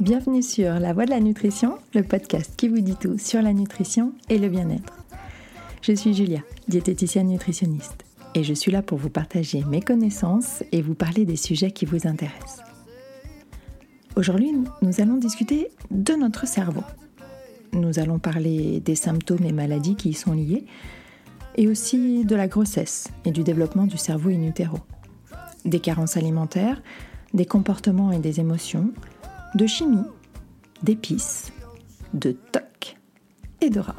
Bienvenue sur La Voix de la Nutrition, le podcast qui vous dit tout sur la nutrition et le bien-être. Je suis Julia, diététicienne nutritionniste, et je suis là pour vous partager mes connaissances et vous parler des sujets qui vous intéressent. Aujourd'hui, nous allons discuter de notre cerveau. Nous allons parler des symptômes et maladies qui y sont liés, et aussi de la grossesse et du développement du cerveau in utero, des carences alimentaires, des comportements et des émotions, de chimie, d'épices, de toc et de rats.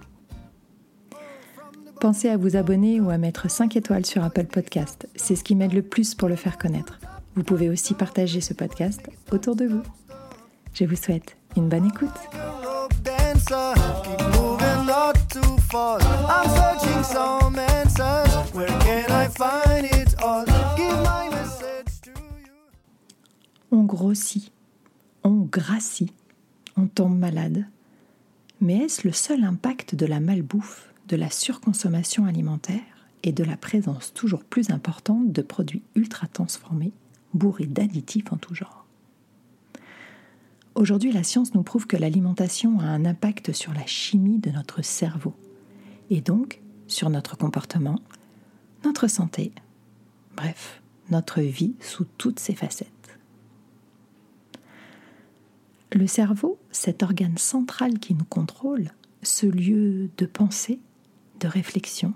Pensez à vous abonner ou à mettre 5 étoiles sur Apple Podcast, c'est ce qui m'aide le plus pour le faire connaître. Vous pouvez aussi partager ce podcast autour de vous. Je vous souhaite une bonne écoute. On grossit on grassit, on tombe malade. Mais est-ce le seul impact de la malbouffe, de la surconsommation alimentaire et de la présence toujours plus importante de produits ultra transformés, bourrés d'additifs en tout genre? Aujourd'hui, la science nous prouve que l'alimentation a un impact sur la chimie de notre cerveau et donc sur notre comportement, notre santé, bref, notre vie sous toutes ses facettes. Le cerveau, cet organe central qui nous contrôle, ce lieu de pensée, de réflexion,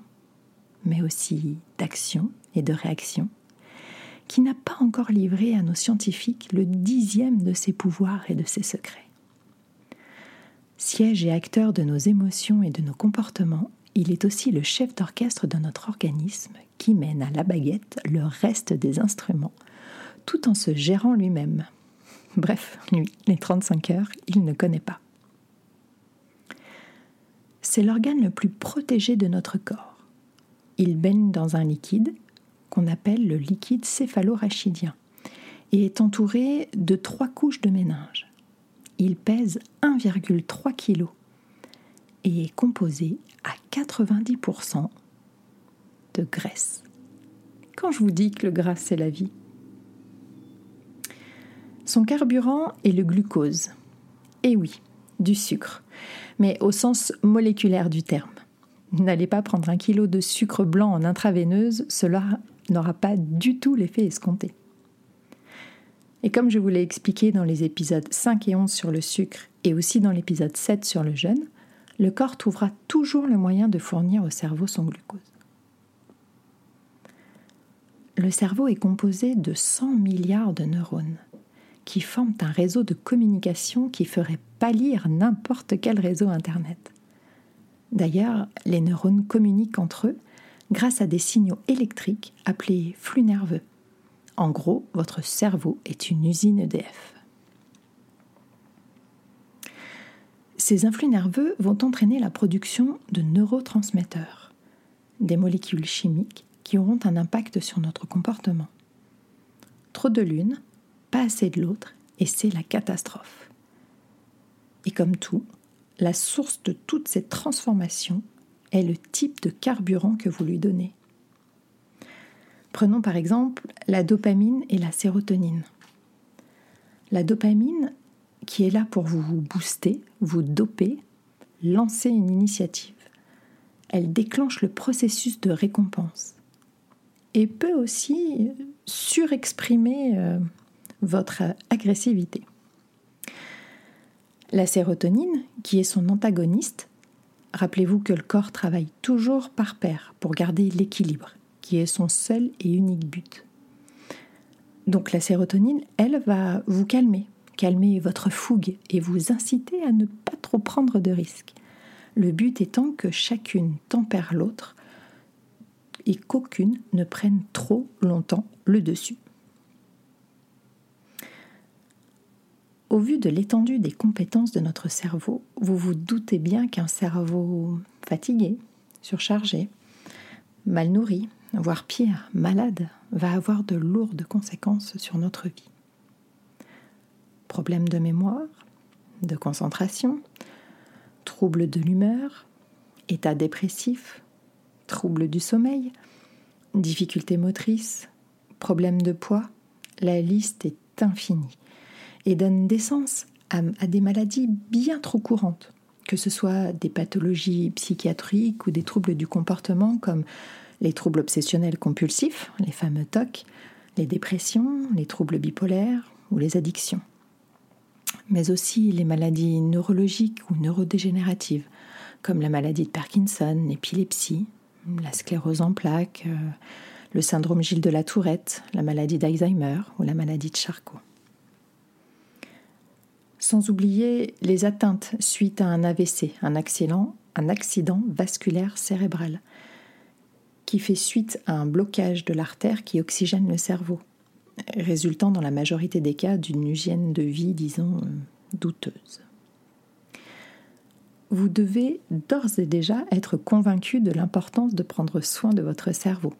mais aussi d'action et de réaction, qui n'a pas encore livré à nos scientifiques le dixième de ses pouvoirs et de ses secrets. Siège et acteur de nos émotions et de nos comportements, il est aussi le chef d'orchestre de notre organisme qui mène à la baguette le reste des instruments, tout en se gérant lui-même. Bref, lui, les 35 heures, il ne connaît pas. C'est l'organe le plus protégé de notre corps. Il baigne dans un liquide qu'on appelle le liquide céphalorachidien et est entouré de trois couches de méninges. Il pèse 1,3 kg et est composé à 90% de graisse. Quand je vous dis que le gras c'est la vie, son carburant est le glucose. Et oui, du sucre, mais au sens moléculaire du terme. N'allez pas prendre un kilo de sucre blanc en intraveineuse, cela n'aura pas du tout l'effet escompté. Et comme je vous l'ai expliqué dans les épisodes 5 et 11 sur le sucre et aussi dans l'épisode 7 sur le jeûne, le corps trouvera toujours le moyen de fournir au cerveau son glucose. Le cerveau est composé de 100 milliards de neurones qui forment un réseau de communication qui ferait pâlir n'importe quel réseau Internet. D'ailleurs, les neurones communiquent entre eux grâce à des signaux électriques appelés flux nerveux. En gros, votre cerveau est une usine EDF. Ces influx nerveux vont entraîner la production de neurotransmetteurs, des molécules chimiques qui auront un impact sur notre comportement. Trop de l'une pas assez de l'autre, et c'est la catastrophe. Et comme tout, la source de toutes ces transformations est le type de carburant que vous lui donnez. Prenons par exemple la dopamine et la sérotonine. La dopamine, qui est là pour vous booster, vous doper, lancer une initiative. Elle déclenche le processus de récompense et peut aussi surexprimer euh, votre agressivité. La sérotonine, qui est son antagoniste, rappelez-vous que le corps travaille toujours par paire pour garder l'équilibre, qui est son seul et unique but. Donc la sérotonine, elle va vous calmer, calmer votre fougue et vous inciter à ne pas trop prendre de risques. Le but étant que chacune tempère l'autre et qu'aucune ne prenne trop longtemps le dessus. Au vu de l'étendue des compétences de notre cerveau, vous vous doutez bien qu'un cerveau fatigué, surchargé, mal nourri, voire pire, malade, va avoir de lourdes conséquences sur notre vie. Problèmes de mémoire, de concentration, troubles de l'humeur, état dépressif, troubles du sommeil, difficultés motrices, problèmes de poids, la liste est infinie et donne naissance à, des maladies bien trop courantes, que ce soit des pathologies psychiatriques ou des troubles du comportement comme les troubles obsessionnels compulsifs, les fameux TOC, les dépressions, les troubles bipolaires ou les addictions. Mais aussi les maladies neurologiques ou neurodégénératives, comme la maladie de Parkinson, l'épilepsie, la sclérose en plaques, euh, le syndrome Gilles de la Tourette, la maladie d'Alzheimer ou la maladie de Charcot. Sans oublier les atteintes suite à un AVC, un accident, un accident vasculaire cérébral, qui fait suite à un blocage de l'artère qui oxygène le cerveau, résultant dans la majorité des cas d'une hygiène de vie, disons, douteuse. Vous devez d'ores et déjà être convaincu de l'importance de prendre soin de votre cerveau.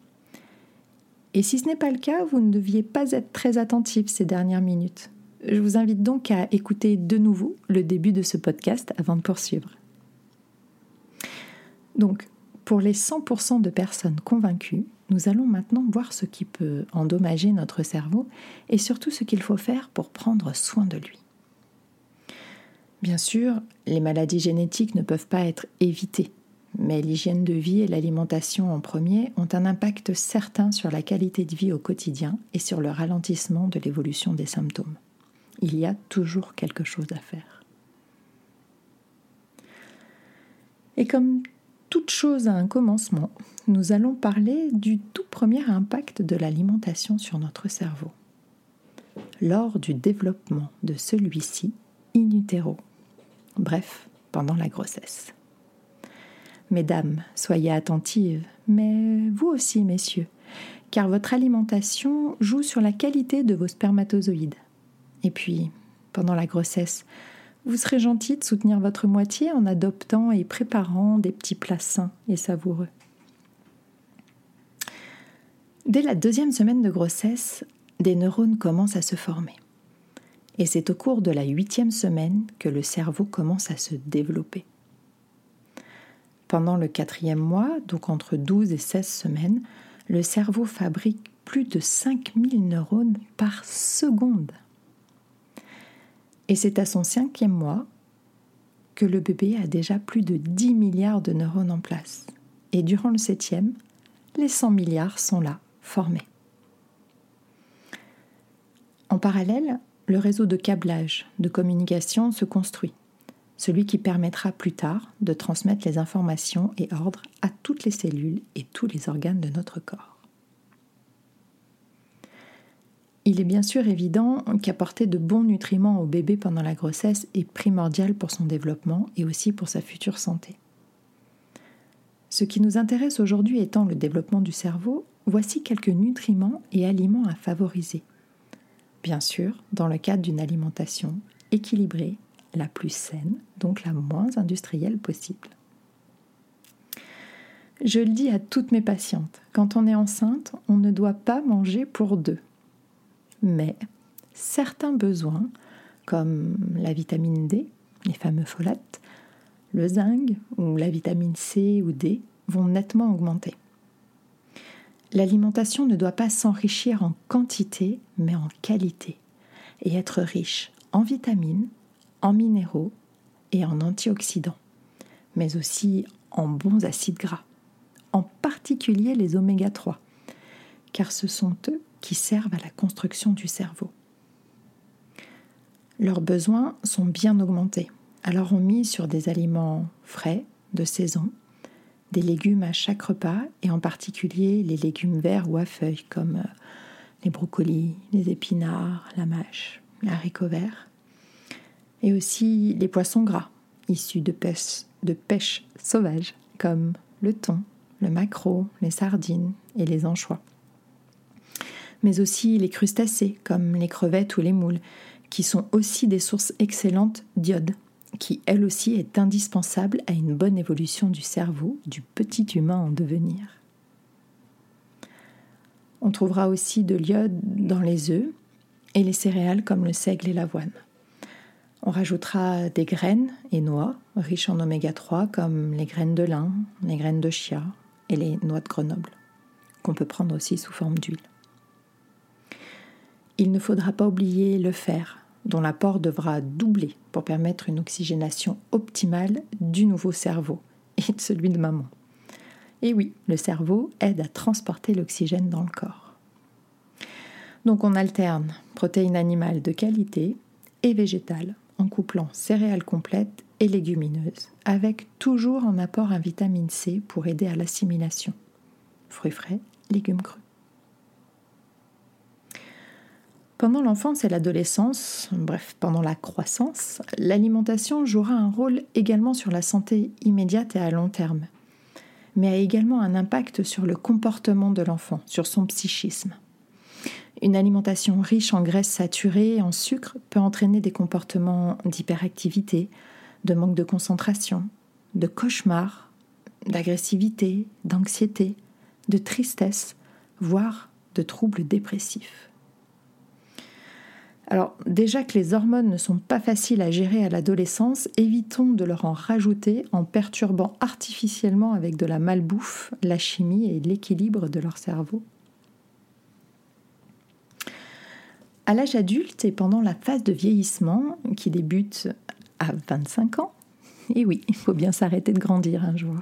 Et si ce n'est pas le cas, vous ne deviez pas être très attentif ces dernières minutes. Je vous invite donc à écouter de nouveau le début de ce podcast avant de poursuivre. Donc, pour les 100% de personnes convaincues, nous allons maintenant voir ce qui peut endommager notre cerveau et surtout ce qu'il faut faire pour prendre soin de lui. Bien sûr, les maladies génétiques ne peuvent pas être évitées, mais l'hygiène de vie et l'alimentation en premier ont un impact certain sur la qualité de vie au quotidien et sur le ralentissement de l'évolution des symptômes. Il y a toujours quelque chose à faire. Et comme toute chose a un commencement, nous allons parler du tout premier impact de l'alimentation sur notre cerveau. Lors du développement de celui-ci in utero, bref, pendant la grossesse. Mesdames, soyez attentives, mais vous aussi, messieurs, car votre alimentation joue sur la qualité de vos spermatozoïdes. Et puis, pendant la grossesse, vous serez gentil de soutenir votre moitié en adoptant et préparant des petits plats sains et savoureux. Dès la deuxième semaine de grossesse, des neurones commencent à se former. Et c'est au cours de la huitième semaine que le cerveau commence à se développer. Pendant le quatrième mois, donc entre 12 et 16 semaines, le cerveau fabrique plus de 5000 neurones par seconde. Et c'est à son cinquième mois que le bébé a déjà plus de 10 milliards de neurones en place. Et durant le septième, les 100 milliards sont là, formés. En parallèle, le réseau de câblage, de communication se construit, celui qui permettra plus tard de transmettre les informations et ordres à toutes les cellules et tous les organes de notre corps. Il est bien sûr évident qu'apporter de bons nutriments au bébé pendant la grossesse est primordial pour son développement et aussi pour sa future santé. Ce qui nous intéresse aujourd'hui étant le développement du cerveau, voici quelques nutriments et aliments à favoriser. Bien sûr, dans le cadre d'une alimentation équilibrée, la plus saine, donc la moins industrielle possible. Je le dis à toutes mes patientes, quand on est enceinte, on ne doit pas manger pour deux mais certains besoins, comme la vitamine D, les fameux folates, le zinc ou la vitamine C ou D, vont nettement augmenter. L'alimentation ne doit pas s'enrichir en quantité, mais en qualité, et être riche en vitamines, en minéraux et en antioxydants, mais aussi en bons acides gras, en particulier les oméga 3, car ce sont eux qui servent à la construction du cerveau. Leurs besoins sont bien augmentés, alors on mise sur des aliments frais, de saison, des légumes à chaque repas, et en particulier les légumes verts ou à feuilles comme euh, les brocolis, les épinards, la mâche, les haricots verts, et aussi les poissons gras, issus de pêche, de pêche sauvage, comme le thon, le maquereau, les sardines et les anchois mais aussi les crustacés comme les crevettes ou les moules, qui sont aussi des sources excellentes d'iode, qui elle aussi est indispensable à une bonne évolution du cerveau du petit humain en devenir. On trouvera aussi de l'iode dans les œufs et les céréales comme le seigle et l'avoine. On rajoutera des graines et noix riches en oméga 3 comme les graines de lin, les graines de chia et les noix de Grenoble, qu'on peut prendre aussi sous forme d'huile. Il ne faudra pas oublier le fer dont l'apport devra doubler pour permettre une oxygénation optimale du nouveau cerveau et de celui de maman. Et oui, le cerveau aide à transporter l'oxygène dans le corps. Donc on alterne protéines animales de qualité et végétales en couplant céréales complètes et légumineuses, avec toujours en apport un vitamine C pour aider à l'assimilation. Fruits frais, légumes crus. Pendant l'enfance et l'adolescence, bref, pendant la croissance, l'alimentation jouera un rôle également sur la santé immédiate et à long terme, mais a également un impact sur le comportement de l'enfant, sur son psychisme. Une alimentation riche en graisses saturées en sucre peut entraîner des comportements d'hyperactivité, de manque de concentration, de cauchemar, d'agressivité, d'anxiété, de tristesse, voire de troubles dépressifs. Alors déjà que les hormones ne sont pas faciles à gérer à l'adolescence, évitons de leur en rajouter en perturbant artificiellement avec de la malbouffe la chimie et l'équilibre de leur cerveau. À l'âge adulte et pendant la phase de vieillissement qui débute à 25 ans, et oui, il faut bien s'arrêter de grandir un jour,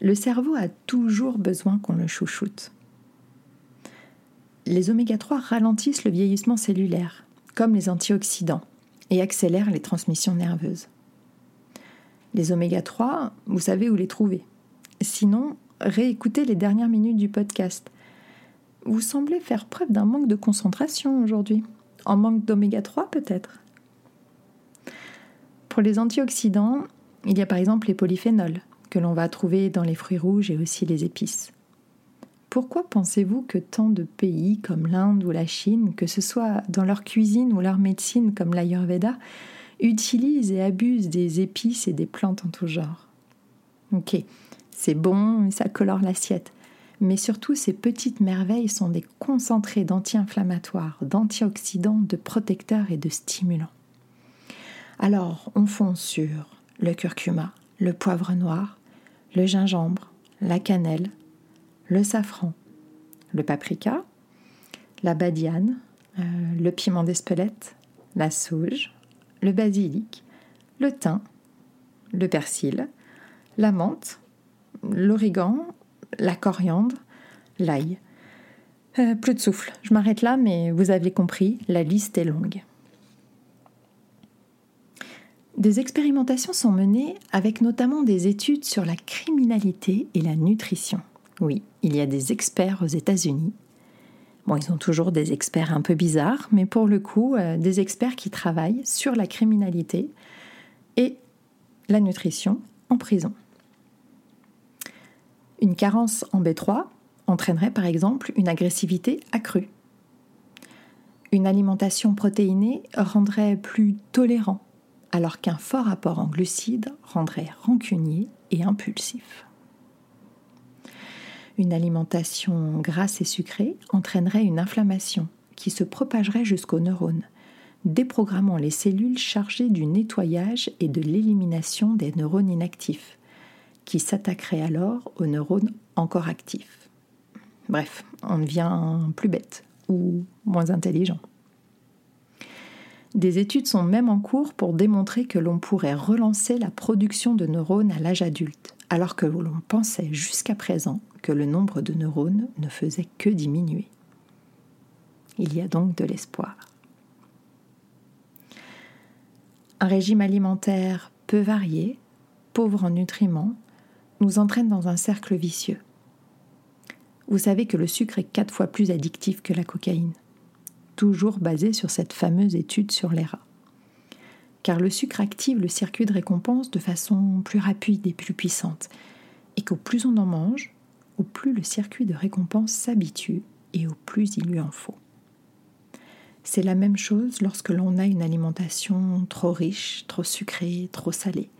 le cerveau a toujours besoin qu'on le chouchoute. Les oméga 3 ralentissent le vieillissement cellulaire, comme les antioxydants, et accélèrent les transmissions nerveuses. Les oméga 3, vous savez où les trouver. Sinon, réécoutez les dernières minutes du podcast. Vous semblez faire preuve d'un manque de concentration aujourd'hui. En manque d'oméga 3 peut-être Pour les antioxydants, il y a par exemple les polyphénols, que l'on va trouver dans les fruits rouges et aussi les épices. Pourquoi pensez-vous que tant de pays comme l'Inde ou la Chine, que ce soit dans leur cuisine ou leur médecine comme l'Ayurveda, utilisent et abusent des épices et des plantes en tout genre? Ok, c'est bon, ça colore l'assiette. Mais surtout, ces petites merveilles sont des concentrés d'anti-inflammatoires, d'antioxydants, de protecteurs et de stimulants. Alors, on fonce sur le curcuma, le poivre noir, le gingembre, la cannelle, le safran, le paprika, la badiane, euh, le piment d'Espelette, la sauge, le basilic, le thym, le persil, la menthe, l'origan, la coriandre, l'ail. Euh, plus de souffle, je m'arrête là, mais vous avez compris, la liste est longue. Des expérimentations sont menées avec notamment des études sur la criminalité et la nutrition. Oui, il y a des experts aux États-Unis. Bon, ils ont toujours des experts un peu bizarres, mais pour le coup, euh, des experts qui travaillent sur la criminalité et la nutrition en prison. Une carence en B3 entraînerait par exemple une agressivité accrue. Une alimentation protéinée rendrait plus tolérant, alors qu'un fort apport en glucides rendrait rancunier et impulsif. Une alimentation grasse et sucrée entraînerait une inflammation qui se propagerait jusqu'aux neurones, déprogrammant les cellules chargées du nettoyage et de l'élimination des neurones inactifs, qui s'attaqueraient alors aux neurones encore actifs. Bref, on devient plus bête ou moins intelligent. Des études sont même en cours pour démontrer que l'on pourrait relancer la production de neurones à l'âge adulte, alors que l'on pensait jusqu'à présent que le nombre de neurones ne faisait que diminuer. Il y a donc de l'espoir. Un régime alimentaire peu varié, pauvre en nutriments, nous entraîne dans un cercle vicieux. Vous savez que le sucre est quatre fois plus addictif que la cocaïne, toujours basé sur cette fameuse étude sur les rats. Car le sucre active le circuit de récompense de façon plus rapide et plus puissante, et qu'au plus on en mange, au plus le circuit de récompense s'habitue et au plus il lui en faut. C'est la même chose lorsque l'on a une alimentation trop riche, trop sucrée, trop salée.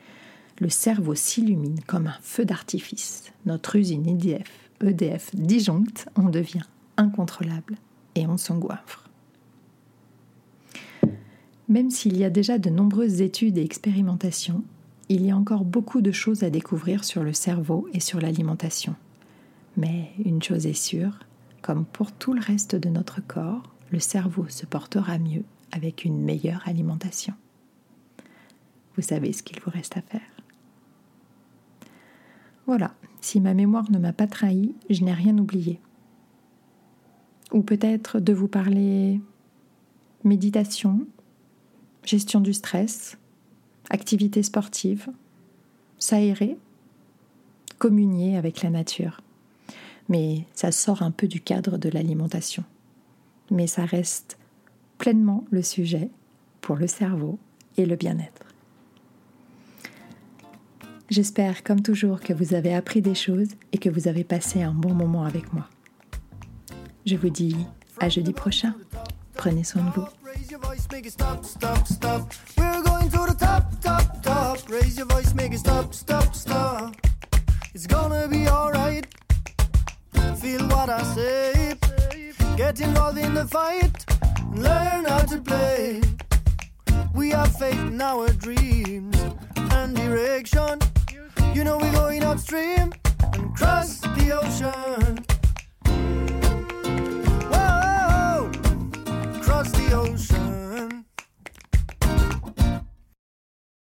Le cerveau s'illumine comme un feu d'artifice. Notre usine EDF, EDF disjoncte, on devient incontrôlable et on s'engoiffre. Même s'il y a déjà de nombreuses études et expérimentations, il y a encore beaucoup de choses à découvrir sur le cerveau et sur l'alimentation. Mais une chose est sûre, comme pour tout le reste de notre corps, le cerveau se portera mieux avec une meilleure alimentation. Vous savez ce qu'il vous reste à faire. Voilà, si ma mémoire ne m'a pas trahi, je n'ai rien oublié. Ou peut-être de vous parler méditation, gestion du stress, activité sportive, s'aérer, communier avec la nature. Mais ça sort un peu du cadre de l'alimentation. Mais ça reste pleinement le sujet pour le cerveau et le bien-être. J'espère comme toujours que vous avez appris des choses et que vous avez passé un bon moment avec moi. Je vous dis à jeudi prochain. Prenez soin de vous. It's gonna be alright. Feel what I say. Get involved in the fight. And learn how to play. We have faith in our dreams and direction. You know we're going upstream and cross the ocean.